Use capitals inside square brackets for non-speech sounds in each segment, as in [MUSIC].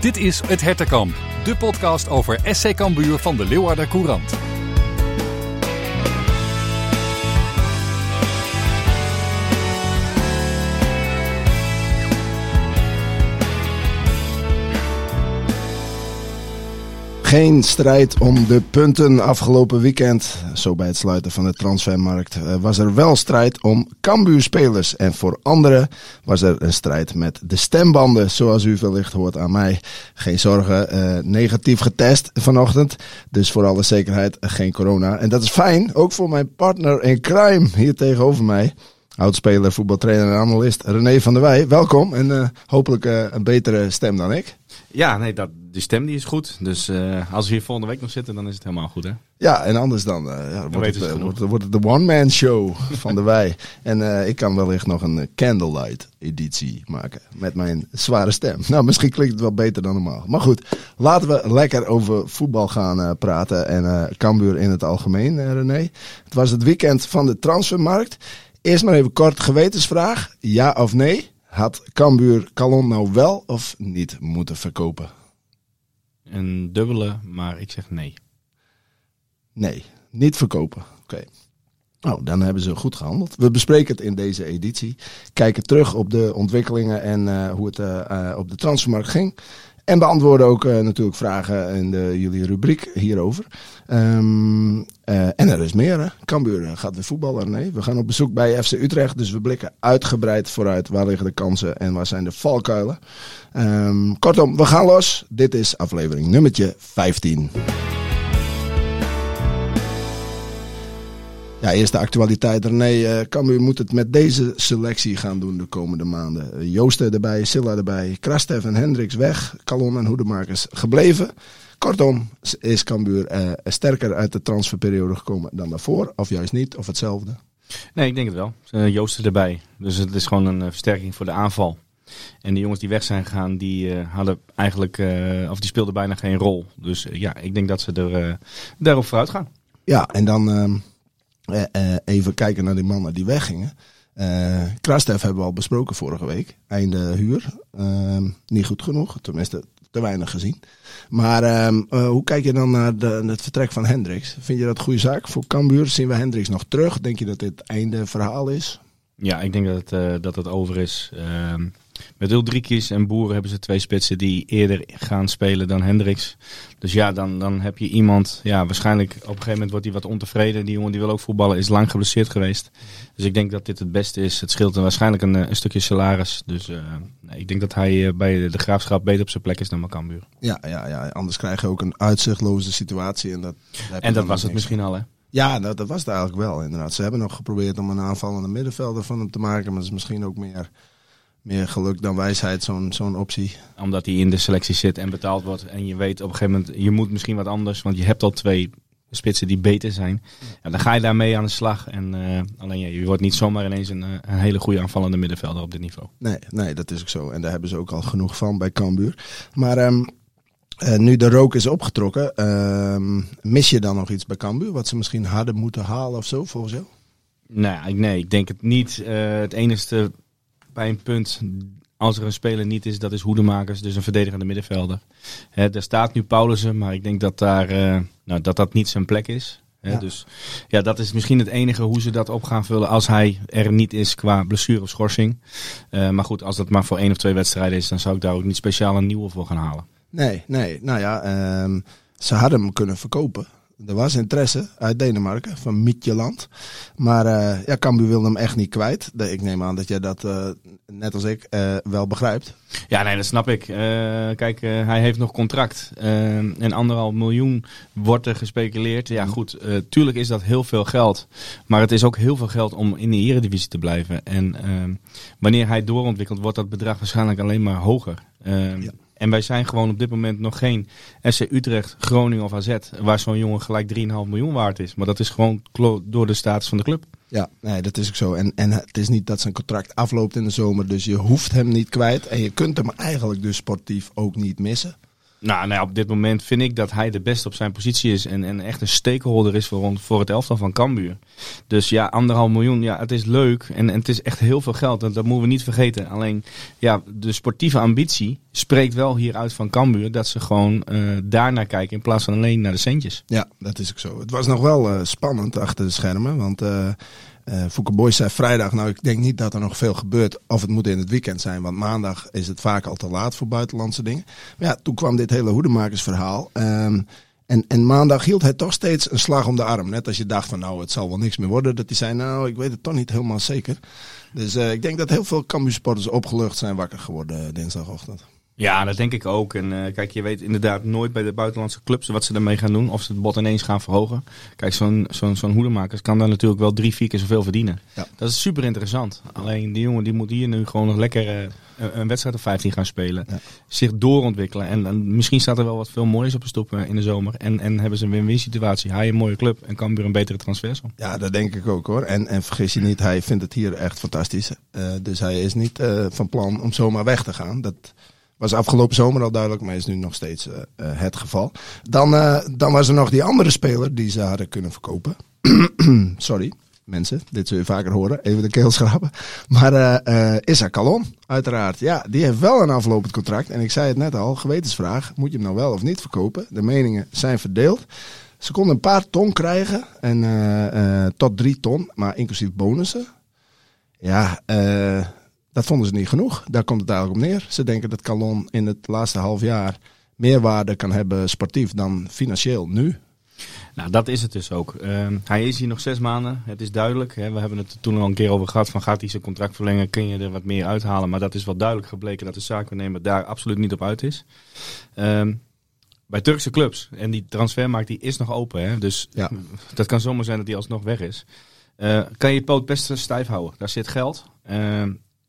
Dit is Het Hertenkamp, de podcast over SC Cambuur van de Leeuwarder Courant. Geen strijd om de punten afgelopen weekend. Zo bij het sluiten van de transfermarkt eh, was er wel strijd om Cambuur-spelers. En voor anderen was er een strijd met de stembanden, zoals u wellicht hoort aan mij. Geen zorgen, eh, negatief getest vanochtend. Dus voor alle zekerheid eh, geen corona. En dat is fijn, ook voor mijn partner in crime hier tegenover mij. Oudspeler, voetbaltrainer en analist René van der Wij. Welkom en hopelijk een betere stem dan ik. Ja, nee, dat, die stem die is goed. Dus uh, als we hier volgende week nog zitten, dan is het helemaal goed, hè? Ja, en anders dan, ja, dan wordt, het, wordt, wordt, het de one-man show van de Wij. En ik kan wellicht nog een candlelight editie maken met mijn zware stem. Nou, misschien klinkt het wel beter dan normaal. Maar goed, laten we lekker over voetbal gaan praten en Cambuur in het algemeen, René. Het was het weekend van de transfermarkt. Eerst maar even kort gewetensvraag. Ja of nee? Had Cambuur Calon nou wel of niet moeten verkopen? Een dubbele, maar ik zeg nee. Nee, niet verkopen. Oké. Nou, dan hebben ze goed gehandeld. We bespreken het in deze editie. Kijken terug op de ontwikkelingen en uh, hoe het uh, op de transfermarkt ging. En beantwoorden ook uh, natuurlijk vragen in de, jullie rubriek hierover. Um, uh, en er is meer. Hè? Cambuur gaat weer voetballen. Nee, we gaan op bezoek bij FC Utrecht. Dus we blikken uitgebreid vooruit. Waar liggen de kansen en waar zijn de valkuilen? Um, kortom, we gaan los. Dit is aflevering nummertje 15. Ja, eerst de actualiteit. René, uh, Cambuur moet het met deze selectie gaan doen de komende maanden. Uh, Joosten erbij, Silla erbij, Krastev en Hendricks weg. Calon en Hoedemakers gebleven. Kortom, is Cambuur uh, sterker uit de transferperiode gekomen dan daarvoor? Of juist niet, of hetzelfde? Nee, ik denk het wel. Uh, Joosten erbij. Dus het is gewoon een versterking voor de aanval. En die jongens die weg zijn gegaan, die uh, hadden eigenlijk, uh, of die speelden bijna geen rol. Dus ja, ik denk dat ze er daarop vooruit gaan. Ja, en dan ehm, even kijken naar die mannen die weggingen. Uh, Krastev hebben we al besproken vorige week. Einde huur. Ehm, niet goed genoeg, tenminste te weinig gezien. Maar uh, hoe kijk je dan naar de, het vertrek van Hendricks? Vind je dat een goede zaak voor Cambuur? Zien we Hendricks nog terug? Denk je dat dit einde verhaal is? Ja, ik denk dat het, dat het over is. Met Ulrikis en Boeren hebben ze twee spitsen die eerder gaan spelen dan Hendricks. Dus ja, dan, dan heb je iemand, ja, waarschijnlijk op een gegeven moment wordt hij wat ontevreden. Die jongen die wil ook voetballen, is lang geblesseerd geweest. Dus ik denk dat dit het beste is. Het scheelt waarschijnlijk een, een stukje salaris. Dus uh, nee, ik denk dat hij uh, bij de graafschap beter op zijn plek is dan Cambuur. Ja, ja, ja, anders krijg je ook een uitzichtloze situatie. En dat, en dat was het misschien al, hè? Ja, dat, dat was het eigenlijk wel, inderdaad. Ze hebben nog geprobeerd om een aanvallende middenvelder van hem te maken. Maar dat is misschien ook meer meer geluk dan wijsheid, zo'n zo'n optie. Omdat hij in de selectie zit en betaald wordt. En je weet op een gegeven moment, je moet misschien wat anders. Want je hebt al twee spitsen die beter zijn. Ja, dan ga je daarmee aan de slag. En uh, alleen ja, je wordt niet zomaar ineens een, een hele goede aanvallende middenvelder op dit niveau. Nee, nee, dat is ook zo. En daar hebben ze ook al genoeg van bij Cambuur. Maar um, uh, nu de rook is opgetrokken, uh, mis je dan nog iets bij Cambuur? Wat ze misschien hadden moeten halen of zo, volgens jou? Nee, nee ik denk het niet. Het enige bij een punt, als er een speler niet is, dat is Hoedemakers, dus een verdedigende middenvelder. Hè, daar staat nu Paulussen, maar ik denk dat daar, uh, nou, dat, dat niet zijn plek is. Hè, ja. Dus ja, dat is misschien het enige hoe ze dat op gaan vullen als hij er niet is qua blessure of schorsing. Uh, maar goed, als dat maar voor één of twee wedstrijden is, dan zou ik daar ook niet speciaal een nieuwe voor gaan halen. Nee, nee. Nou ja, um, ze hadden hem kunnen verkopen. Er was interesse uit Denemarken, van Mietjeland. Maar uh, ja, Cambuur wilde hem echt niet kwijt. Ik neem aan dat jij dat, uh, net als ik, uh, wel begrijpt. Ja, nee, dat snap ik. kijk, hij heeft nog contract. en anderhalf miljoen wordt er gespeculeerd. Ja, goed, tuurlijk is dat heel veel geld. Maar het is ook heel veel geld om in de eredivisie te blijven. En wanneer hij doorontwikkelt, wordt dat bedrag waarschijnlijk alleen maar hoger. Ja. En wij zijn gewoon op dit moment nog geen SC Utrecht, Groningen of AZ, waar zo'n jongen gelijk 3,5 miljoen waard is. Maar dat is gewoon door de status van de club. Ja, nee, dat is ook zo. En, en het is niet dat zijn contract afloopt in de zomer, dus je hoeft hem niet kwijt. En je kunt hem eigenlijk dus sportief ook niet missen. Nou, nou op dit moment vind ik dat hij de beste op zijn positie is. En, en echt een stakeholder is voor, voor het elftal van Cambuur. Dus ja, anderhalf miljoen. Ja, het is leuk. En, het is echt heel veel geld. Dat, dat moeten we niet vergeten. Alleen, ja, de sportieve ambitie spreekt wel hieruit van Cambuur. Dat ze gewoon eh daarnaar kijken in plaats van alleen naar de centjes. Ja, dat is ook zo. Het was nog wel eh, spannend achter de schermen. Want eh Fouke Boys zei vrijdag, nou ik denk niet dat er nog veel gebeurt. Of het moet in het weekend zijn. Want maandag is het vaak al te laat voor buitenlandse dingen. Maar ja, toen kwam dit hele hoedemakersverhaal. Ehm, en, en maandag hield hij toch steeds een slag om de arm. Net als je dacht van nou het zal wel niks meer worden. Dat hij zei nou ik weet het toch niet helemaal zeker. Dus eh, ik denk dat heel veel Cambuur supporters opgelucht zijn wakker geworden eh, dinsdagochtend. Ja, dat denk ik ook. En eh, kijk, je weet inderdaad nooit bij de buitenlandse clubs wat ze ermee gaan doen. Of ze het bod ineens gaan verhogen. Kijk, zo'n zo'n zo'n hoedemakers kan daar natuurlijk wel drie, vier keer zoveel verdienen. Ja. Dat is super interessant. Alleen die jongen die moet hier nu gewoon nog lekker eh, een- een wedstrijd of 15 gaan spelen. Ja. Zich doorontwikkelen. En, en misschien staat er wel wat veel moois op de stoep eh, in de zomer. En, en hebben ze een win-win situatie. Hij een mooie club en kan weer een betere transfersom. Ja, dat denk ik ook hoor. En, en vergis je niet, hij vindt het hier echt fantastisch. Dus hij is niet van plan om zomaar weg te gaan. Dat was afgelopen zomer al duidelijk, maar is nu nog steeds eh, eh, het geval. Dan, eh, dan was er nog die andere speler die ze hadden kunnen verkopen. [CLEARS THROAT] Sorry, mensen, dit zul je vaker horen. Even de keel schrapen. Maar eh eh Issa Calon, uiteraard. Ja, die heeft wel een aflopend contract. En ik zei het net al, gewetensvraag. Moet je hem nou wel of niet verkopen? De meningen zijn verdeeld. Ze konden een paar ton krijgen. En tot drie ton, maar inclusief bonussen. Ja, eh, dat vonden ze niet genoeg. Daar komt het eigenlijk op neer. Ze denken dat Calon in het laatste half jaar meer waarde kan hebben sportief dan financieel nu. Nou, dat is het dus ook. Ehm, hij is hier nog zes maanden. Het is duidelijk. Hè, we hebben het toen al een keer over gehad. Van gaat hij zijn contract verlengen? Kun je er wat meer uithalen? Maar dat is wel duidelijk gebleken dat de zaakwaarnemer daar absoluut niet op uit is. Ehm, bij Turkse clubs. En die transfermarkt die is nog open. Hè, dus Ja. dat kan zomaar zijn dat die alsnog weg is. Eh, kan je je poot best stijf houden. Daar zit geld.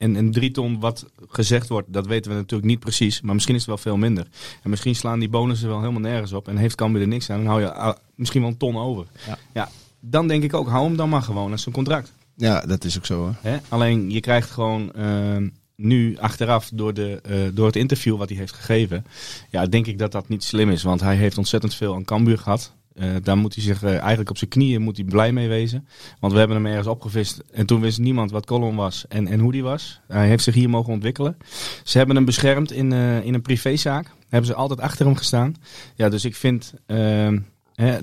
En, en drie ton wat gezegd wordt, dat weten we natuurlijk niet precies. Maar misschien is het wel veel minder. En misschien slaan die bonussen wel helemaal nergens op. En heeft Cambuur er niks aan. Dan hou je ah, misschien wel een ton over. Ja. ja, dan denk ik ook, hou hem dan maar gewoon als een contract. Ja, dat is ook zo. Hè? Hè? Alleen je krijgt gewoon ehm, nu achteraf door, de, eh, door het interview wat hij heeft gegeven. Ja, denk ik dat dat niet slim is. Want hij heeft ontzettend veel aan Cambuur gehad. Eh, daar moet hij zich eh, eigenlijk op zijn knieën moet hij blij mee wezen. Want we hebben hem ergens opgevist. En toen wist niemand wat Colin was en, en hoe die was. Hij heeft zich hier mogen ontwikkelen. Ze hebben hem beschermd in, eh, in een privézaak. Hebben ze altijd achter hem gestaan. Ja, dus ik vind... ehm, hè,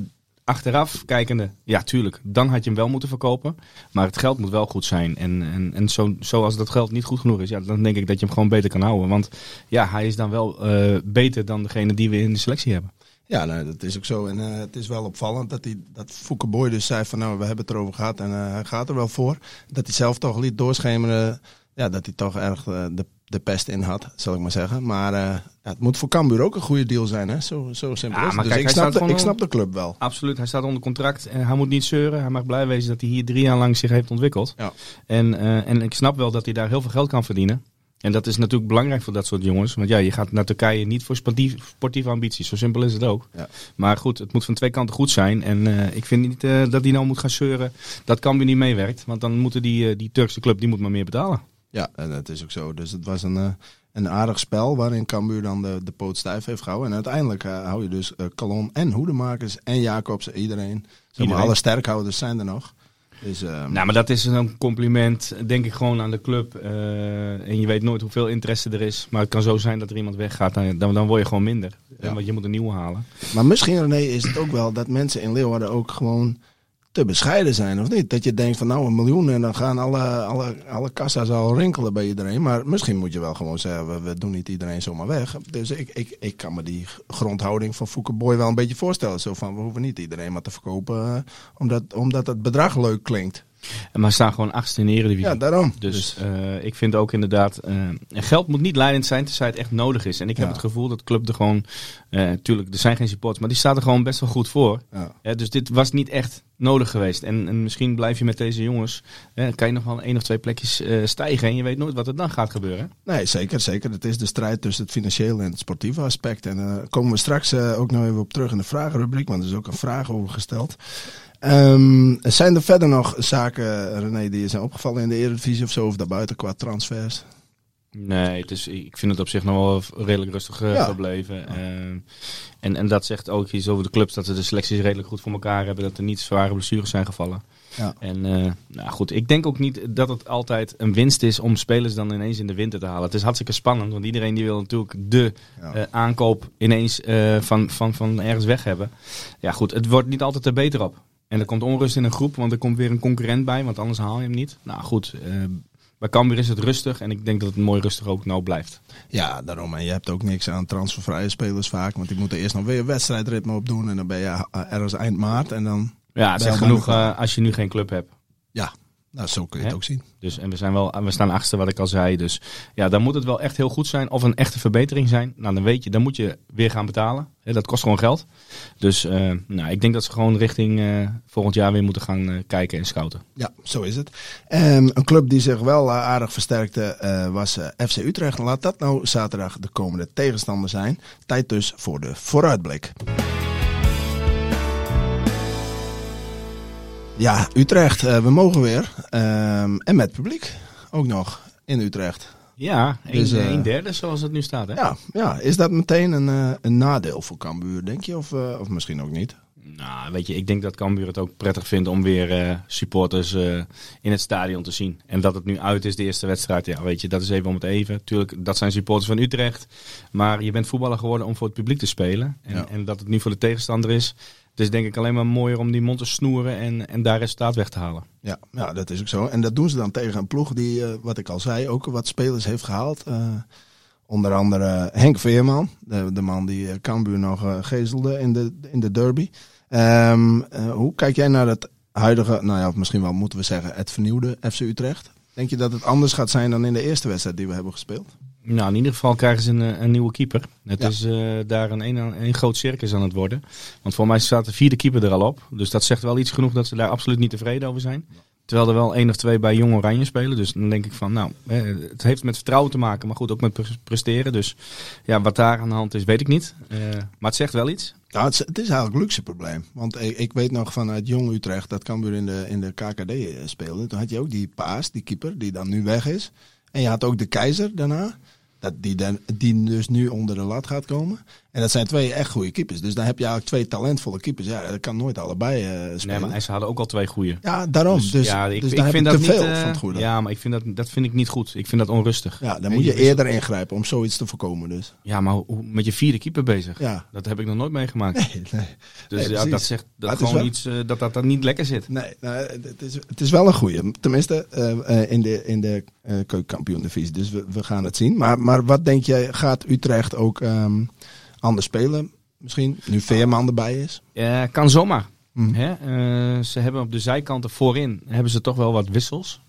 achteraf kijkende, ja tuurlijk, dan had je hem wel moeten verkopen. Maar het geld moet wel goed zijn. En, en, en zo, zoals dat geld niet goed genoeg is, ja, dan denk ik dat je hem gewoon beter kan houden. Want ja, hij is dan wel beter dan degene die we in de selectie hebben. Ja, nou, dat is ook zo. En eh, het is wel opvallend dat, hij, dat Fouke Boy dus zei van nou, we hebben het erover gehad en eh, hij gaat er wel voor. Dat hij zelf toch liet doorschemeren ja, dat hij toch erg eh, de, de pest in had, zal ik maar zeggen. Maar ja, het moet voor Cambuur ook een goede deal zijn, hè? Zo, zo simpel Ja, is het. Dus kijk, ik, snap de, ik snap de club wel. Absoluut, hij staat onder contract en hij moet niet zeuren. Hij mag blij wezen dat hij hier drie jaar lang zich heeft ontwikkeld. Ja. En, en ik snap wel dat hij daar heel veel geld kan verdienen. En dat is natuurlijk belangrijk voor dat soort jongens. Want ja, je gaat naar Turkije niet voor sportief, sportieve ambities. Zo simpel is het ook. Ja. Maar goed, het moet van twee kanten goed zijn. En eh, ik vind niet eh, dat hij nou moet gaan zeuren dat Cambuur niet meewerkt. Want dan moeten die, eh, die Turkse club die moet maar meer betalen. Ja, en dat is ook zo. Dus het was een, een aardig spel waarin Cambuur dan de, de poot stijf heeft gehouden. En uiteindelijk hou je dus Calon en Hoedemakers en Jacobs, iedereen. Zeg maar, Iedereen. alle sterkhouders zijn er nog. Dus, eh, Nou, maar dat is een compliment, denk ik, gewoon aan de club. Eh, en je weet nooit hoeveel interesse er is. Maar het kan zo zijn dat er iemand weggaat. Dan, dan, dan word je gewoon minder. Ja. Want je moet een nieuwe halen. Maar misschien, René, is het ook wel dat mensen in Leeuwarden ook gewoon te bescheiden zijn, of niet? Dat je denkt van nou een miljoen en dan gaan alle, alle, alle kassa's al rinkelen bij iedereen. Maar misschien moet je wel gewoon zeggen, we, doen niet iedereen zomaar weg. Dus ik, ik, ik kan me die grondhouding van Fouke Boy wel een beetje voorstellen. Zo van, we hoeven niet iedereen maar te verkopen, eh, omdat, omdat het bedrag leuk klinkt. Maar staan gewoon achtste in de Eredivisie. Ja, daarom. Dus eh, ik vind ook inderdaad, eh, geld moet niet leidend zijn tenzij het echt nodig is. En ik heb het gevoel dat club er gewoon, eh tuurlijk, er zijn geen supporters, maar die staat er gewoon best wel goed voor. Ja. Dus dit was niet echt nodig geweest. En, en misschien blijf je met deze jongens, kan je nog wel één of twee plekjes stijgen en je weet nooit wat er dan gaat gebeuren. Nee, zeker, zeker. Het is de strijd tussen het financiële en het sportieve aspect. En daar komen we straks ook nog even op terug in de vragenrubriek, want er is ook een vraag over gesteld. Ehm, zijn er verder nog zaken, René, die je zijn opgevallen in de Eredivisie of zo, of daarbuiten qua transfers? Nee, het is, ik vind het op zich nog wel redelijk rustig uh, Ja. gebleven. Eh, en, en dat zegt ook iets over de clubs, dat ze de selecties redelijk goed voor elkaar hebben. Dat er niet zware blessures zijn gevallen. Ja. En eh, nou goed, ik denk ook niet dat het altijd een winst is om spelers dan ineens in de winter te halen. Het is hartstikke spannend, want iedereen die wil natuurlijk de Ja. eh, aankoop ineens eh, van, van, van ergens weg hebben. Ja goed, het wordt niet altijd er beter op. En er komt onrust in een groep, want er komt weer een concurrent bij, want anders haal je hem niet. Nou goed, eh, bij Cambuur is het rustig en ik denk dat het mooi rustig ook nou blijft. Ja, daarom. En je hebt ook niks aan transfervrije spelers vaak. Want die moeten eerst nog weer wedstrijdritme opdoen. En dan ben je eh, ergens eind maart. En dan, Ja, het is genoeg eh, als je nu geen club hebt. ja, nou, zo kun je het Hè? ook zien. Dus, en we, zijn wel, we staan achtste, wat ik al zei. Dus ja, dan moet het wel echt heel goed zijn. Of een echte verbetering zijn. Nou, dan weet je, dan moet je weer gaan betalen. Hè, dat kost gewoon geld. Dus eh, nou, ik denk dat ze gewoon richting eh, volgend jaar weer moeten gaan eh, kijken en scouten. Ja, zo is het. Ehm, een club die zich wel aardig versterkte was FC Utrecht. Laat dat nou zaterdag de komende tegenstander zijn. Tijd dus voor de vooruitblik. Ja, Utrecht, eh, we mogen weer. Ehm, en met publiek ook nog in Utrecht. Ja, een, Dus, eh, een derde zoals het nu staat. Hè? Ja, ja is dat meteen een, eh, een nadeel voor Cambuur, denk je? Of, of misschien ook niet? Nou, weet je, ik denk dat Cambuur het ook prettig vindt om weer supporters in het stadion te zien. En dat het nu uit is, de eerste wedstrijd, ja, weet je, dat is even om het even. Tuurlijk, dat zijn supporters van Utrecht. Maar je bent voetballer geworden om voor het publiek te spelen. En, Ja. en dat het nu voor de tegenstander is. Het is denk ik alleen maar mooier om die mond te snoeren en, en daar resultaat weg te halen. Ja, ja, dat is ook zo. En dat doen ze dan tegen een ploeg die, eh, wat ik al zei, ook wat spelers heeft gehaald. Eh, onder andere Henk Veerman, de, de man die eh, Cambuur nog gezelde in de, in de derby. Ehm, eh, hoe kijk jij naar het huidige, nou ja, misschien wel moeten we zeggen, het vernieuwde FC Utrecht? Denk je dat het anders gaat zijn dan in de eerste wedstrijd die we hebben gespeeld? Nou, in ieder geval krijgen ze een, eh, een nieuwe keeper. Het Ja. is eh, daar een, een, een groot circus aan het worden. Want voor mij staat de vierde keeper er al op. Dus dat zegt wel iets genoeg dat ze daar absoluut niet tevreden over zijn. Terwijl er wel één of twee bij Jong Oranje spelen. Dus dan denk ik van, nou, eh, het heeft met vertrouwen te maken. Maar goed, ook met pre- presteren. Dus ja, wat daar aan de hand is, weet ik niet. Maar het zegt wel iets. Nou, het is, het is eigenlijk een luxe probleem. Want ik, ik weet nog vanuit Jong Utrecht dat Cambuur in de, in de KKD speelde. Toen had je ook die Paas, die keeper, die dan nu weg is. En je had ook de Keizer daarna. Dat die, dan, die dus nu onder de lat gaat komen. En dat zijn twee echt goede keepers. Dus dan heb je eigenlijk twee talentvolle keepers. Ja, dat kan nooit allebei eh, spelen. Nee, maar ze hadden ook al twee goede. Ja, daarom. Dus, ja, ik, dus ik dan vind dat te veel niet, eh, van het goede. Ja, Ja, maar ik vind dat, dat vind ik niet goed. Ik vind dat onrustig. dan Weet moet je dus- eerder ingrijpen om zoiets te voorkomen. Dus. Ja, maar hoe- met je vierde keeper bezig. Ja. Dat heb ik nog nooit meegemaakt. Nee, nee. Dus Nee, ja, dat zegt dat gewoon wel- iets eh, dat, dat dat niet lekker zit. Nee, nou, het, is, het is wel een goeie. Tenminste, in de, in de keukenkampioen-divisie. Dus we, we gaan het zien. Maar, maar wat denk jij, gaat Utrecht ook ehm, anders spelen? Misschien, nu Veerman erbij is. Eh, kan zomaar. Hm. Hè? Eh, ze hebben op de zijkanten voorin hebben ze toch wel wat wissels.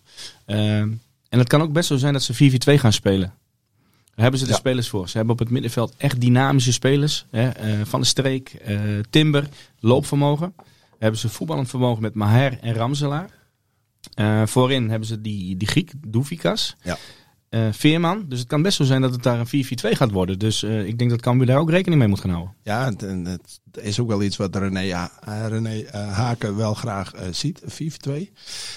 Eh, en het kan ook best zo zijn dat ze 4-4-2 gaan spelen. Daar hebben ze de Ja. spelers voor. Ze hebben op het middenveld echt dynamische spelers. Hè? Eh, van de Streek, Timber, loopvermogen. Hebben ze voetballend vermogen met Maher en Ramselaar. Voorin hebben ze die, die Griek, Doufikas. Ja. Eh, Veerman. Dus het kan best zo zijn dat het daar een 4-4-2 gaat worden. Dus eh, ik denk dat Cambuur daar ook rekening mee moet gaan houden. Ja, het, is ook wel iets wat René, ja, René eh, Haken wel graag ziet. 4-2.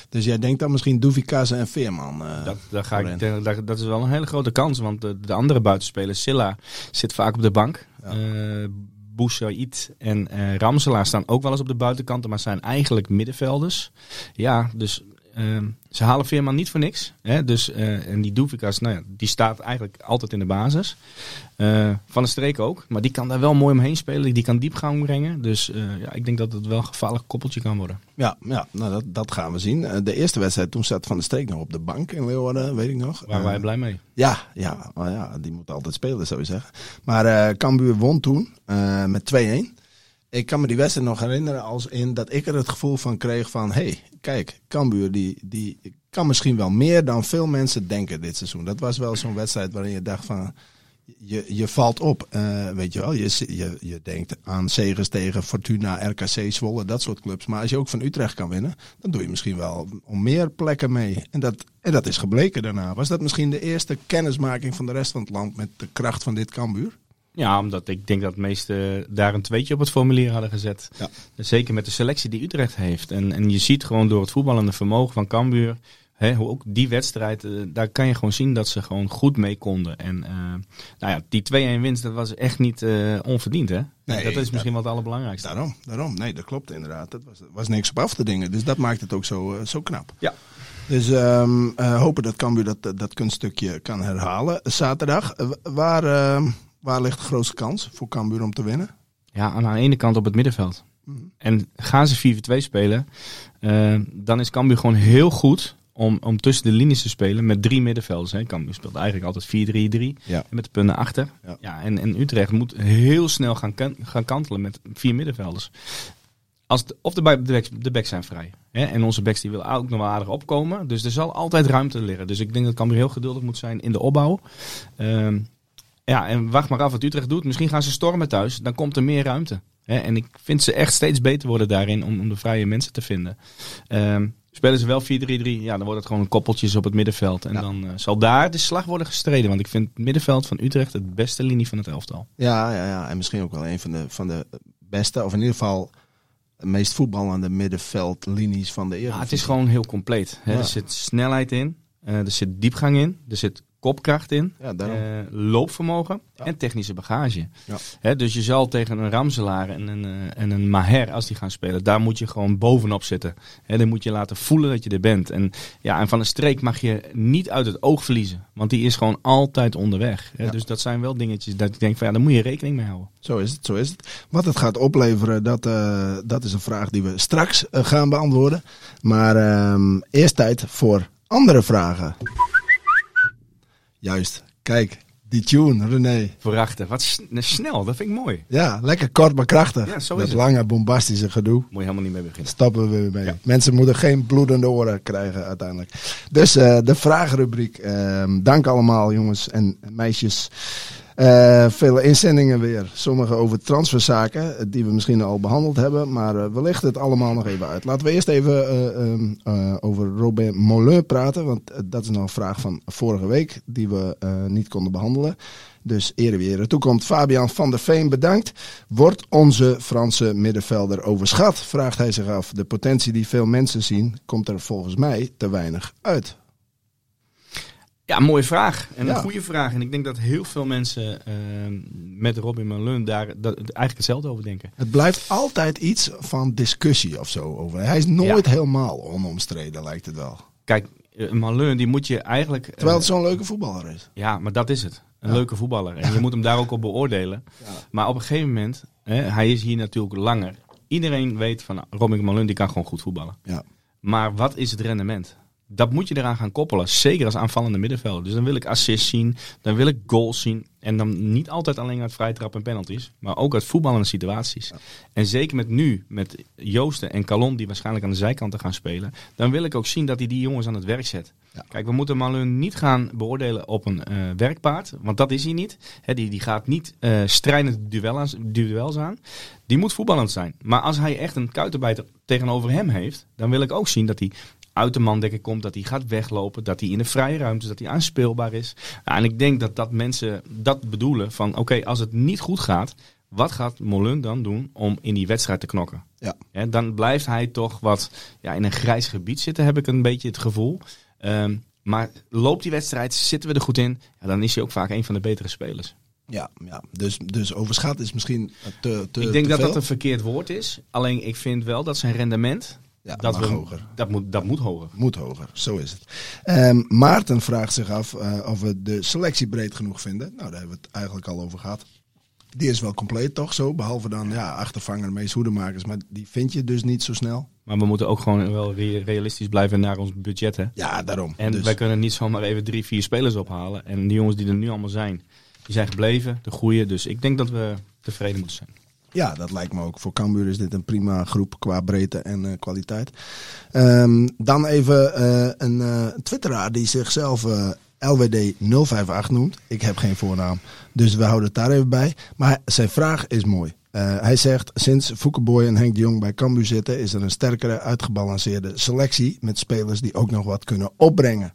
Dus jij denkt dan misschien Doevikas en Veerman. Dat, daar ga ik, daar- dat is wel een hele grote kans. Want de, de andere buitenspeler, Silla, zit vaak op de bank. Ja. Boussaïd en Ramselaar staan ook wel eens op de buitenkanten, maar zijn eigenlijk middenvelders. Ja, dus ze halen Veerman niet voor niks. Hè? Dus, eh, en die Doevikas, nou ja, die staat eigenlijk altijd in de basis. Eh, van de streek ook, maar die kan daar wel mooi omheen spelen. Die kan diepgang brengen. Dus eh, ja, ik denk dat het wel een gevaarlijk koppeltje kan worden. Ja, ja nou dat, dat gaan we zien. De eerste wedstrijd, toen zat Van der Streek nog op de bank in Leeuwarden, weet ik nog. Waar wij blij mee. Ja, ja, oh ja, die moet altijd spelen, zou je zeggen. Maar eh Cambuur won toen met 2-1. Ik kan me die wedstrijd nog herinneren als in dat ik er het gevoel van kreeg van... hé, hey, kijk, Cambuur die, die kan misschien wel meer dan veel mensen denken dit seizoen. Dat was wel zo'n wedstrijd waarin je dacht van... Je, je valt op, eh, weet je wel. Je, je, je denkt aan Segers tegen Fortuna, RKC, Zwolle, dat soort clubs. Maar als je ook van Utrecht kan winnen, dan doe je misschien wel om meer plekken mee. En dat, en dat is gebleken daarna. Was dat misschien de eerste kennismaking van de rest van het land met de kracht van dit Cambuur? Ja, omdat ik denk dat de meesten daar een tweetje op het formulier hadden gezet. Ja. Zeker met de selectie die Utrecht heeft. En, en je ziet gewoon door het voetballende vermogen van Cambuur Hè, hoe ook die wedstrijd, eh, daar kan je gewoon zien dat ze gewoon goed mee konden. En eh, nou ja, die 2-1 winst, dat was echt niet eh, onverdiend, hè? Nee, dat is misschien dat- wel het allerbelangrijkste. Daarom, daarom. Nee, dat klopt inderdaad. Er was, was niks op af te dingen. Dus dat maakt het ook zo, zo knap. Ja. Dus ehm, eh, hopen dat Cambuur dat, dat, dat kunststukje kan herhalen. Zaterdag, waar, ehm, waar ligt de grootste kans voor Cambuur om te winnen? Ja, aan de ene kant op het middenveld. Mhm. En gaan ze 4-2 spelen, eh, dan is Cambuur gewoon heel goed om, om tussen de linies te spelen met drie middenvelders. Hè. Cambuur speelt eigenlijk altijd 4-3-3 Ja. met de punten achter. Ja. Ja. en, en Utrecht moet heel snel gaan, kan- gaan kantelen met vier middenvelders. Als de, of de, backs, de backs zijn vrij. Hè. En onze backs die willen ook nog wel aardig opkomen. Dus er zal altijd ruimte liggen. Dus ik denk dat Cambuur heel geduldig moet zijn in de opbouw. Ehm, ja, en wacht maar af wat Utrecht doet. Misschien gaan ze stormen thuis. Dan komt er meer ruimte. Hè, en ik vind ze echt steeds beter worden daarin om, om de vrije mensen te vinden. Ehm, spelen ze wel 4-3-3, ja, dan wordt het gewoon koppeltjes op het middenveld. En Ja. dan eh, zal daar de slag worden gestreden. Want ik vind het middenveld van Utrecht het beste linie van het elftal. Ja, ja, ja. En misschien ook wel een van de, van de beste, of in ieder geval de meest voetballende middenveldlinies van de Ja, Eredivisie. het is gewoon heel compleet. Hè. Ja. Er zit snelheid in, eh, er zit diepgang in, er zit kopkracht in. Ja. Eh, loopvermogen Ja. en technische bagage. Ja. Hè, dus je zal tegen een Ramselaar en een, eh, en een Maher, als die gaan spelen, daar moet je gewoon bovenop zitten. Hè, dan moet je laten voelen dat je er bent. En, ja, en van een streek mag je niet uit het oog verliezen, want die is gewoon altijd onderweg. Dus dat zijn wel dingetjes dat ik denk van ja, daar moet je rekening mee houden. Zo is het, zo is het. Wat het gaat opleveren, dat, eh, dat is een vraag die we straks gaan beantwoorden. Maar ehm, eerst tijd voor andere vragen. Juist, kijk, die tune, René. Verachten. Wat snel, dat vind ik mooi. Ja, lekker kort maar krachtig. Ja, zo is dat het. lange bombastische gedoe. Moet je helemaal niet mee beginnen. Stappen we weer mee. Ja. Mensen moeten geen bloedende oren krijgen uiteindelijk. Dus eh, de vragenrubriek. Ehm, dank allemaal jongens en meisjes. Eh, vele inzendingen weer. Sommige over transferzaken, eh, die we misschien al behandeld hebben. Maar eh, we lichten het allemaal nog even uit. Laten we eerst even over Robin Mollin praten. Want dat is nog een vraag van vorige week die we niet konden behandelen. Dus ere wie ere toekomt. Fabian van der Veen bedankt. Wordt onze Franse middenvelder overschat? Vraagt hij zich af. De potentie die veel mensen zien, komt er volgens mij te weinig uit. Ja, mooie vraag. En Ja. een goede vraag. En ik denk dat heel veel mensen eh, met Robin Malone daar dat, eigenlijk hetzelfde over denken. Het blijft altijd iets van discussie of zo over. Hij is nooit helemaal onomstreden, lijkt het wel. Kijk, een Malone die moet je eigenlijk... eh, Terwijl het zo'n leuke voetballer is. Ja, maar dat is het. Een Ja. leuke voetballer. En je moet hem daar ook op beoordelen. [LAUGHS] Maar op een gegeven moment, hè, hij is hier natuurlijk langer. Iedereen weet van Robin Malone die kan gewoon goed voetballen. Ja. Maar wat is het rendement? Dat moet je eraan gaan koppelen. Zeker als aanvallende middenvelder. Dus dan wil ik assists zien. Dan wil ik goals zien. En dan niet altijd alleen uit vrije trap en penalties. Maar ook uit voetballende situaties. En zeker met nu, met Joosten en Calon die waarschijnlijk aan de zijkanten gaan spelen. Dan wil ik ook zien dat hij die jongens aan het werk zet. Ja. Kijk, we moeten Malun niet gaan beoordelen op een eh, werkpaard. Want dat is hij niet. Die, die gaat niet eh strijdend duel aan, duels aan. Die moet voetballend zijn. Maar als hij echt een kuitenbijter tegenover hem heeft. Dan wil ik ook zien dat hij uit de mandekker komt. Dat hij gaat weglopen. Dat hij in de vrije ruimte dat hij aanspeelbaar is. Nou, en ik denk dat, dat mensen dat bedoelen. Van oké, als het niet goed gaat. Wat gaat Molun dan doen om in die wedstrijd te knokken? Ja. Hè, dan blijft hij toch wat ja, in een grijs gebied zitten, heb ik een beetje het gevoel. Ehm, maar loopt die wedstrijd, zitten we er goed in, ja, dan is hij ook vaak een van de betere spelers. Ja, ja. Dus, dus overschat is misschien te, te ik denk te dat veel. dat een verkeerd woord is. Alleen ik vind wel dat zijn rendement, Ja, dat, mag we, hoger. Dat, moet, dat moet hoger. Moet hoger, zo is het. Ehm, Maarten vraagt zich af eh, of we de selectie breed genoeg vinden. Nou, daar hebben we het eigenlijk al over gehad. Die is wel compleet toch zo, behalve dan ja, achtervanger, meest hoedemakers. Maar die vind je dus niet zo snel. Maar we moeten ook gewoon wel re- realistisch blijven naar ons budget. Hè? Ja, daarom. En dus, wij kunnen niet zomaar even drie, vier spelers ophalen. En die jongens die er nu allemaal zijn, die zijn gebleven, de goede. Dus ik denk dat we tevreden moeten zijn. Ja, dat lijkt me ook. Voor Cambuur is dit een prima groep qua breedte en eh, kwaliteit. Ehm, dan even eh, een eh, twitteraar die zichzelf eh, LWD058 noemt. Ik heb geen voornaam, dus we houden het daar even bij. Maar zijn vraag is mooi. Hij zegt, sinds Foukeboy en Henk de Jong bij Cambuur zitten... is er een sterkere, uitgebalanceerde selectie... met spelers die ook nog wat kunnen opbrengen.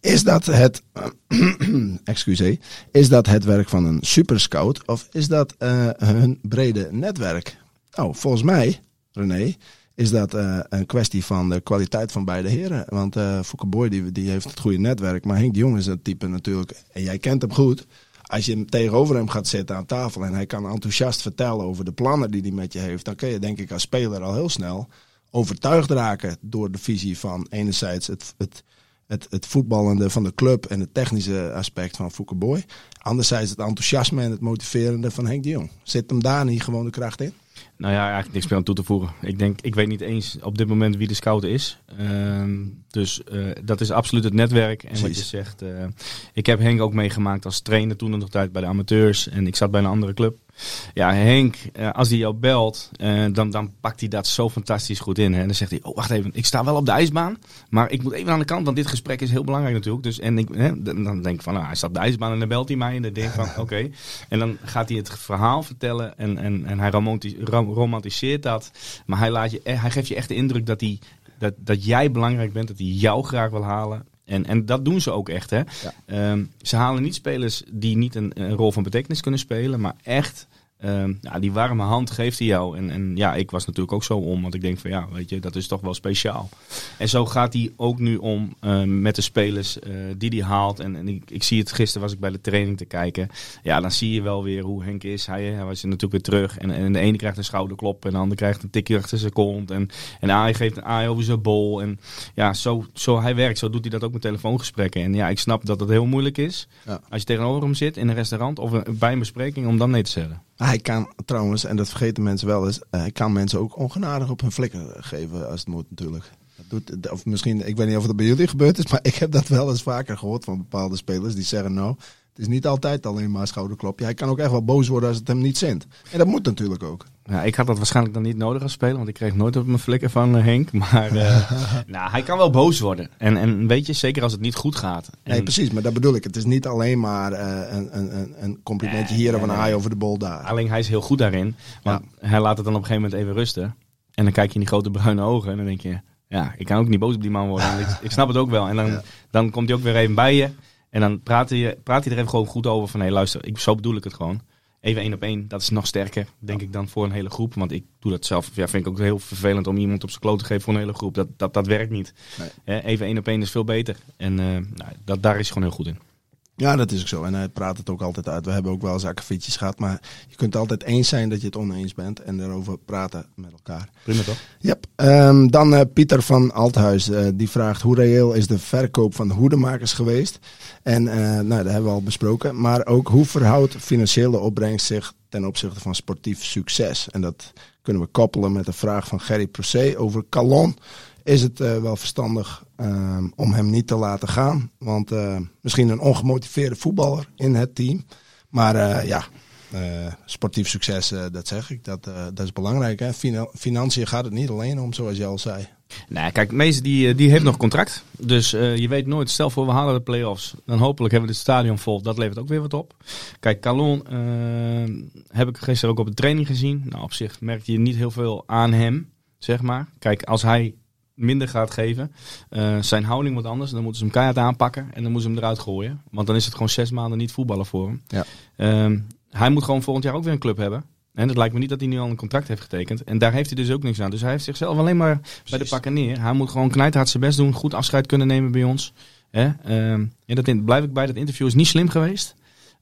Is dat het, [CLEARS THROAT] excuseer, is dat het werk van een superscout of is dat eh, hun brede netwerk? Nou, volgens mij, René, is dat eh, een kwestie van de kwaliteit van beide heren. Want uh, Fouke Boy die, die heeft het goede netwerk, maar Henk de Jong is het type natuurlijk, en jij kent hem goed. Als je hem tegenover hem gaat zitten aan tafel en hij kan enthousiast vertellen over de plannen die hij met je heeft, dan kun je denk ik als speler al heel snel overtuigd raken door de visie van enerzijds het, het, het, het voetballende van de club en het technische aspect van Fouke Boy. Anderzijds het enthousiasme en het motiverende van Henk de Jong. Zit hem daar niet gewoon de kracht in? Nou ja, eigenlijk niks meer aan toe te voegen. Ik denk, ik weet niet eens op dit moment wie de scout is. Ehm, dus uh, dat is absoluut het netwerk. En wat je zegt, uh, ik heb Henk ook meegemaakt als trainer toen nog tijd bij de amateurs. En ik zat bij een andere club. Ja, Henk, uh, als hij jou belt, dan, dan pakt hij dat zo fantastisch goed in. Hè? En dan zegt hij, oh wacht even, ik sta wel op de ijsbaan. Maar ik moet even aan de kant, want dit gesprek is heel belangrijk natuurlijk. Dus, en ik, hè, dan denk ik van, nou, hij staat op de ijsbaan en dan belt hij mij. En dan denk ik van, [LAUGHS] oké. Okay. En dan gaat hij het verhaal vertellen en, en, en hij romantiseert dat. Maar hij, laat je, hij geeft je echt de indruk dat hij dat, dat jij belangrijk bent, dat hij jou graag wil halen. En, en dat doen ze ook echt. Hè? Ja. Um, ze halen niet spelers die niet een, een, rol van betekenis kunnen spelen, maar echt Um, ja, die warme hand geeft hij jou. En, en ja, ik was natuurlijk ook zo om. Want ik denk van ja, weet je, dat is toch wel speciaal. En zo gaat hij ook nu om uh, met de spelers uh, die hij haalt. En, en ik, ik, zie het, gisteren was ik bij de training te kijken. Ja, dan zie je wel weer hoe Henk is. Hij, hij was natuurlijk weer terug. En, en de ene krijgt een schouderklop. En de andere krijgt een tikje achter zijn kont. En, en Aai geeft een aai over zijn bol. En ja, zo, zo hij werkt. Zo doet hij dat ook met telefoongesprekken. En ja, ik snap dat het heel moeilijk is. Ja. Als je tegenover hem zit in een restaurant of bij een bespreking om dan nee te zeggen. Hij kan trouwens, en dat vergeten mensen wel eens, hij kan mensen ook ongenadig op hun flikken geven als het moet natuurlijk. Dat doet, of misschien, ik weet niet of het bij jullie gebeurd is, [LAUGHS] maar ik heb dat wel eens vaker gehoord van bepaalde spelers die zeggen nou, het is niet altijd alleen maar schouderklopje. Hij kan ook echt wel boos worden als het hem niet zint. En dat moet natuurlijk ook. Ja, ik had dat waarschijnlijk dan niet nodig als speler, want ik kreeg nooit op mijn flikken van uh, Henk. Maar uh, [LAUGHS] nou, hij kan wel boos worden. En, en weet je, zeker als het niet goed gaat. En... Nee, precies, maar dat bedoel ik. Het is niet alleen maar uh, een, een, een complimentje hier of een haai over de bol daar. Alleen hij is heel goed daarin. Maar ja. hij laat het dan op een gegeven moment even rusten. En dan kijk je in die grote bruine ogen en dan denk je, ja, ik kan ook niet boos op die man worden. ik, ik, snap het ook wel. En dan, ja. dan komt hij ook weer even bij je. En dan praat je, praat je er even gewoon goed over van, hé hey, luister, ik, zo bedoel ik het gewoon even één op één, dat is nog sterker, denk ik, dan voor een hele groep. Want ik doe dat zelf, ja, vind ik ook heel vervelend om iemand op zijn kloot te geven voor een hele groep. Dat, dat, dat werkt niet. Nee. even één op één is veel beter. En uh, nou, dat, daar is gewoon heel goed in. Ja, dat is ook zo. En hij praat het ook altijd uit. We hebben ook wel eens akkefietjes gehad. Maar je kunt altijd eens zijn dat je het oneens bent. En erover praten met elkaar. Prima toch? Yep. Um, dan uh, Pieter van Althuis. Uh, die vraagt hoe reëel is de verkoop van de hoedemakers geweest? En uh, nou, dat hebben we al besproken. Maar ook hoe verhoudt financiële opbrengst zich ten opzichte van sportief succes? En dat kunnen we koppelen met de vraag van Gerry Procé over Calon is het uh, wel verstandig uh, om hem niet te laten gaan. Want uh, misschien een ongemotiveerde voetballer in het team. Maar ja, sportief succes, dat zeg ik, dat, dat is belangrijk. Hè? financiën gaat het niet alleen om, zoals je al zei. Nee, kijk, Mees die, die heeft nog contract. Dus je weet nooit, stel voor we halen de play-offs. Dan hopelijk hebben we het stadion vol. Dat levert ook weer wat op. Kijk, Calon heb ik gisteren ook op de training gezien. Nou, op zich merkte je niet heel veel aan hem, zeg maar. Kijk, als hij minder gaat geven. Uh, zijn houding wordt anders. Dan moeten ze hem keihard aanpakken en dan moeten ze hem eruit gooien. Want dan is het gewoon zes maanden niet voetballen voor hem. Ja. Uh, hij moet gewoon volgend jaar ook weer een club hebben. En het lijkt me niet dat hij nu al een contract heeft getekend. En daar heeft hij dus ook niks aan. Dus hij heeft zichzelf alleen maar bij de pakken neer. Hij moet gewoon knijthard zijn best doen. Goed afscheid kunnen nemen bij ons. Hè? Ja, dat in, blijf ik bij. Dat interview is niet slim geweest.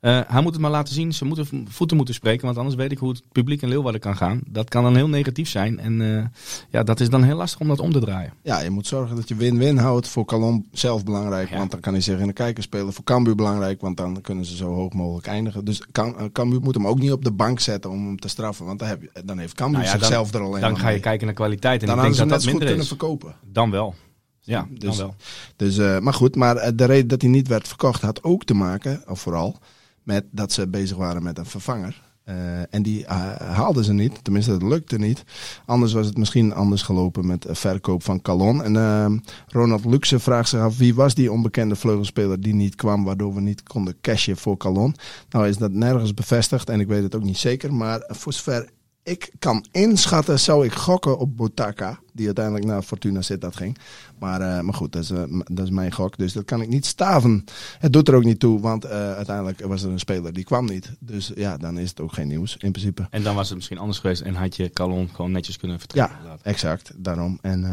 Uh, hij moet het maar laten zien. Ze moeten voeten moeten spreken. Want anders weet ik hoe het publiek in Leeuwarden kan gaan. Dat kan dan heel negatief zijn. En uh, ja, dat is dan heel lastig om dat om te draaien. Ja, je moet zorgen dat je win-win houdt. Voor Calon zelf belangrijk. Ja. Want dan kan hij zich in de kijker spelen. Voor Cambuur belangrijk. Want dan kunnen ze zo hoog mogelijk eindigen. Dus Cam, Cambuur moet hem ook niet op de bank zetten om hem te straffen. Want dan, heb je, dan heeft Cambuur nou ja, zichzelf dan, er alleen Dan ga je kijken naar kwaliteit. En dan ik denk dat dat dat minder goed is. kunnen verkopen. Dan wel. Ja, dus, dan wel. Dus, uh, maar goed, maar de reden dat hij niet werd verkocht had ook te maken, of vooral, met dat ze bezig waren met een vervanger. Uh, en die uh, haalden ze niet, tenminste dat lukte niet. Anders was het misschien anders gelopen met verkoop van Calon. En uh, Ronald Luxe vraagt zich af wie was die onbekende vleugelspeler die niet kwam, waardoor we niet konden cashen voor Calon. Nou is dat nergens bevestigd en ik weet het ook niet zeker, maar voor zover ik kan inschatten, zou ik gokken op Botaka. Die uiteindelijk naar Fortuna Sittard ging. Maar, uh, maar goed, dat is, uh, dat is mijn gok. Dus dat kan ik niet staven. Het doet er ook niet toe, want uh, uiteindelijk was er een speler die kwam niet. Dus ja, dan is het ook geen nieuws in principe. En dan was het misschien anders geweest en had je Calon gewoon netjes kunnen vertrekken. Ja, exact. Daarom. En,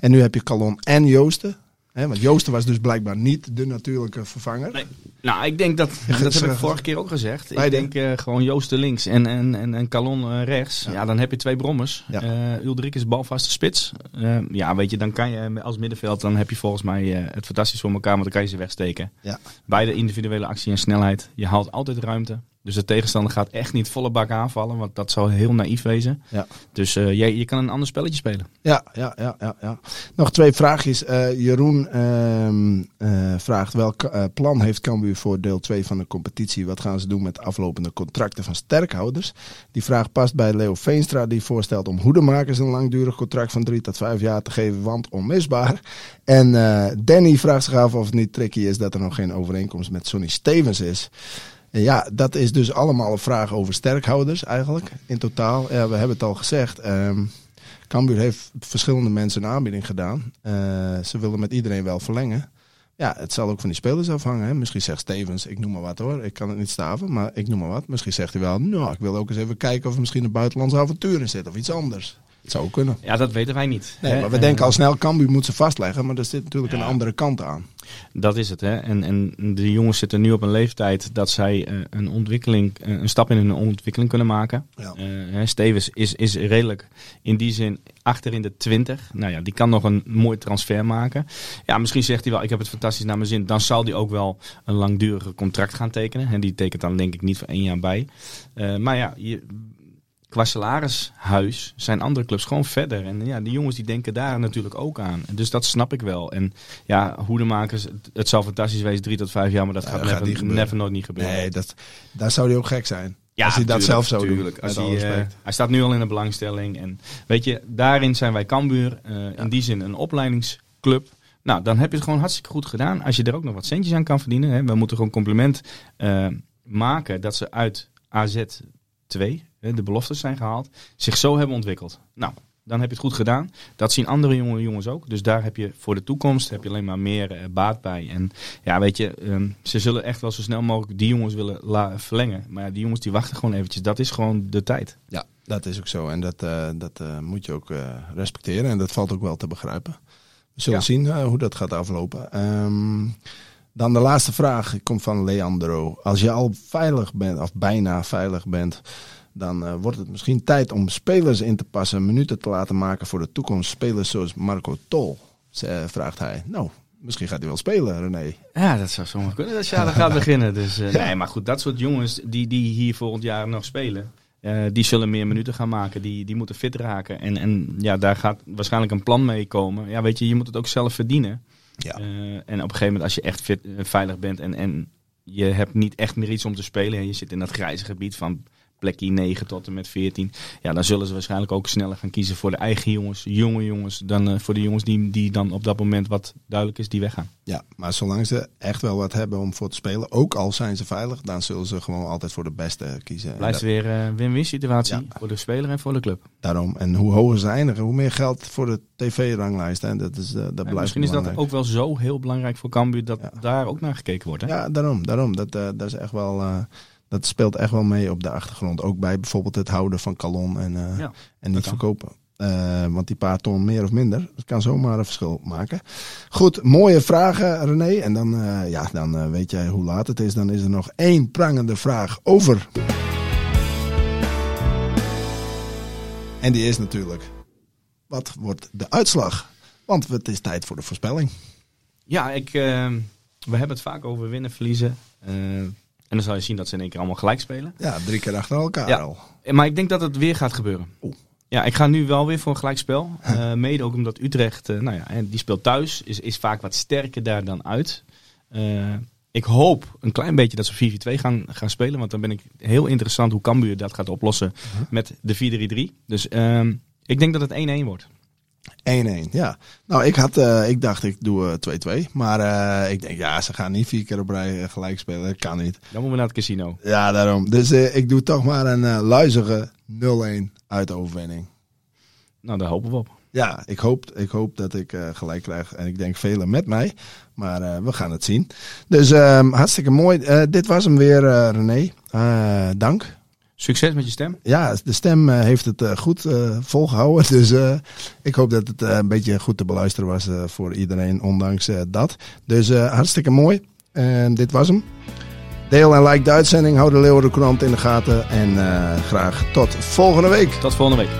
en nu heb je Calon en Joosten. Want Joosten was dus blijkbaar niet de natuurlijke vervanger. Nee. Nou, ik denk dat, dat heb ik vorige keer ook gezegd. Ik denk uh, gewoon Joosten links en, en, en, en Calon uh, rechts. Ja. ja. dan heb je twee brommers. Ja. Uh, Ulrik is balvaste spits. ja, weet je, dan kan je als middenveld, dan heb je volgens mij het fantastisch voor elkaar, want dan kan je ze wegsteken. Ja. Beide individuele actie en snelheid. Je haalt altijd ruimte. Dus de tegenstander gaat echt niet volle bak aanvallen, want dat zou heel naïef wezen. Ja. Dus uh, je, je kan een ander spelletje spelen. Ja, ja, ja, ja. ja. Nog twee vraagjes. Uh, Jeroen uh, vraagt welk plan heeft Cambuur voor deel 2 van de competitie? Wat gaan ze doen met aflopende contracten van sterkhouders? Die vraag past bij Leo Veenstra, die voorstelt om hoedemakers een langdurig contract van drie tot vijf jaar te geven, want onmisbaar. En Danny vraagt zich af of het niet tricky is dat er nog geen overeenkomst met Sonny Stevens is. Ja, dat is dus allemaal een vraag over sterkhouders eigenlijk in totaal. Ja, we hebben het al gezegd. Um, Cambuur heeft verschillende mensen een aanbieding gedaan. Uh, ze willen met iedereen wel verlengen. Ja, het zal ook van die spelers afhangen. Hè. Misschien zegt Stevens, ik noem maar wat hoor. Ik kan het niet staven, maar ik noem maar wat. Misschien zegt hij wel, nou, ik wil ook eens even kijken of er misschien een buitenlandse avontuur in zit of iets anders. Het zou kunnen. Ja, dat weten wij niet. Nee, maar we denken al snel, Cambuur moet ze vastleggen. Maar er zit natuurlijk een andere kant aan. Dat is het. Hè? En, en de jongens zitten nu op een leeftijd dat zij uh, een ontwikkeling, uh, een stap in hun ontwikkeling kunnen maken. Ja. Uh, Stevens is, is redelijk in die zin achter in de 20. Nou ja, die kan nog een mooi transfer maken. Ja, misschien zegt hij wel, ik heb het fantastisch naar mijn zin. Dan zal hij ook wel een langdurige contract gaan tekenen. En die tekent dan denk ik niet voor één jaar bij. maar ja, je, qua salarishuis zijn andere clubs gewoon verder. En ja, die jongens die denken daar natuurlijk ook aan. Dus dat snap ik wel. En ja, hoedemakers, het, het zal fantastisch wezen, drie tot vijf jaar, maar dat gaat, never, niet never nooit niet gebeuren. Nee, dat, daar zou hij ook gek zijn. Ja, als hij dat zelf zou doen. Als hij, uh, hij staat nu al in de belangstelling. En weet je, daarin zijn wij Cambuur uh, ja. in die zin een opleidingsclub. Nou, dan heb je het gewoon hartstikke goed gedaan. Als je er ook nog wat centjes aan kan verdienen. Hè. We moeten gewoon compliment uh, maken dat ze uit AZ 2, de beloftes zijn gehaald, zich zo hebben ontwikkeld. Nou, dan heb je het goed gedaan. Dat zien andere jonge jongens ook. Dus daar heb je voor de toekomst heb je alleen maar meer uh, baat bij. En ja, weet je, um, ze zullen echt wel zo snel mogelijk die jongens willen verlengen. Maar ja, die jongens die wachten gewoon eventjes. Dat is gewoon de tijd. Ja, dat is ook zo. En dat, uh, dat uh, moet je ook respecteren. En dat valt ook wel te begrijpen. We zullen ja. zien hoe dat gaat aflopen. Um, dan de laatste vraag komt van Leandro. Als je al veilig bent, of bijna veilig bent, dan uh, wordt het misschien tijd om spelers in te passen, minuten te laten maken voor de toekomst. Spelers zoals Marco Tol, uh, vraagt hij. Nou, misschien gaat hij wel spelen, René. Ja, dat zou zomaar kunnen dat Sjade gaat beginnen. Dus, uh, nee, maar goed, dat soort jongens die, die hier volgend jaar nog spelen. die zullen meer minuten gaan maken, die, die moeten fit raken. En, en ja, daar gaat waarschijnlijk een plan mee komen. Ja, weet je, je moet het ook zelf verdienen. Ja. Uh, en op een gegeven moment als je echt fit, veilig bent en, en je hebt niet echt meer iets om te spelen en je zit in dat grijze gebied van plekje 9 tot en met 14. Ja, dan zullen ze waarschijnlijk ook sneller gaan kiezen voor de eigen jongens, jonge jongens, dan uh, voor de jongens die, die dan op dat moment wat duidelijk is, die weggaan. Ja, maar zolang ze echt wel wat hebben om voor te spelen, ook al zijn ze veilig, dan zullen ze gewoon altijd voor de beste kiezen. Blijft weer een uh, win-win situatie ja. voor de speler en voor de club. Daarom. En hoe hoger ze eindigen, hoe meer geld voor de tv-ranglijst. En dat is, uh, dat blijft misschien is dat ook wel zo heel belangrijk voor Cambuur dat ja. daar ook naar gekeken wordt. Hè? Ja, daarom. daarom. Dat, dat is echt wel dat speelt echt wel mee op de achtergrond. Ook bij bijvoorbeeld het houden van kalon en, uh, ja, en niet verkopen. Uh, want die paar ton meer of minder, dat kan zomaar een verschil maken. Goed, mooie vragen René. En dan, uh, ja, dan weet jij hoe laat het is. Dan is er nog één prangende vraag over. En die is natuurlijk, wat wordt de uitslag? Want het is tijd voor de voorspelling. Ja, ik, we hebben het vaak over winnen, verliezen. En dan zal je zien dat ze in één keer allemaal gelijk spelen. Ja, drie keer achter elkaar ja. al. Maar ik denk dat het weer gaat gebeuren. Oeh. Ja, ik ga nu wel weer voor een gelijkspel. Uh, mede ook omdat Utrecht, uh, nou ja, die speelt thuis, is, is vaak wat sterker daar dan uit. Uh, ik hoop een klein beetje dat ze 4-4-2 gaan, gaan spelen. Want dan ben ik heel interessant hoe Cambuur dat gaat oplossen -huh. met de 4-3-3. Dus ehm, ik denk dat het 1-1 wordt. 1-1, ja. Nou, ik, had, uh, ik dacht, ik doe 2-2. Uh, maar uh, ik denk, ja, ze gaan niet vier keer op rij gelijk spelen. Dat kan niet. Dan moeten we naar het casino. Ja, daarom. Dus ik doe toch maar een luizige 0-1 uitoverwinning. Nou, daar hopen we op. Ja, ik hoop, ik hoop dat ik eh, gelijk krijg. En ik denk velen met mij. Maar eh, we gaan het zien. Dus ehm, hartstikke mooi. Eh, dit was hem weer, eh, René. Eh, dank. Succes met je stem. Ja, de stem eh, heeft het eh, goed eh, volgehouden. [LAUGHS] Dus eh, ik hoop dat het eh, een beetje goed te beluisteren was eh, voor iedereen, ondanks eh, dat. Dus eh, hartstikke mooi. En dit was hem. Deel en like de uitzending. Hou de Leeuwardenkrant in de gaten. En eh, graag tot volgende week. Tot volgende week.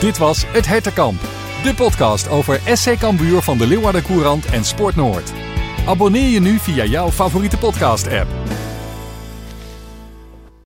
Dit was Het Hertenkamp. De podcast over SC Cambuur van de Leeuwarden Courant en Sport Noord. Abonneer je nu via jouw favoriete podcast app.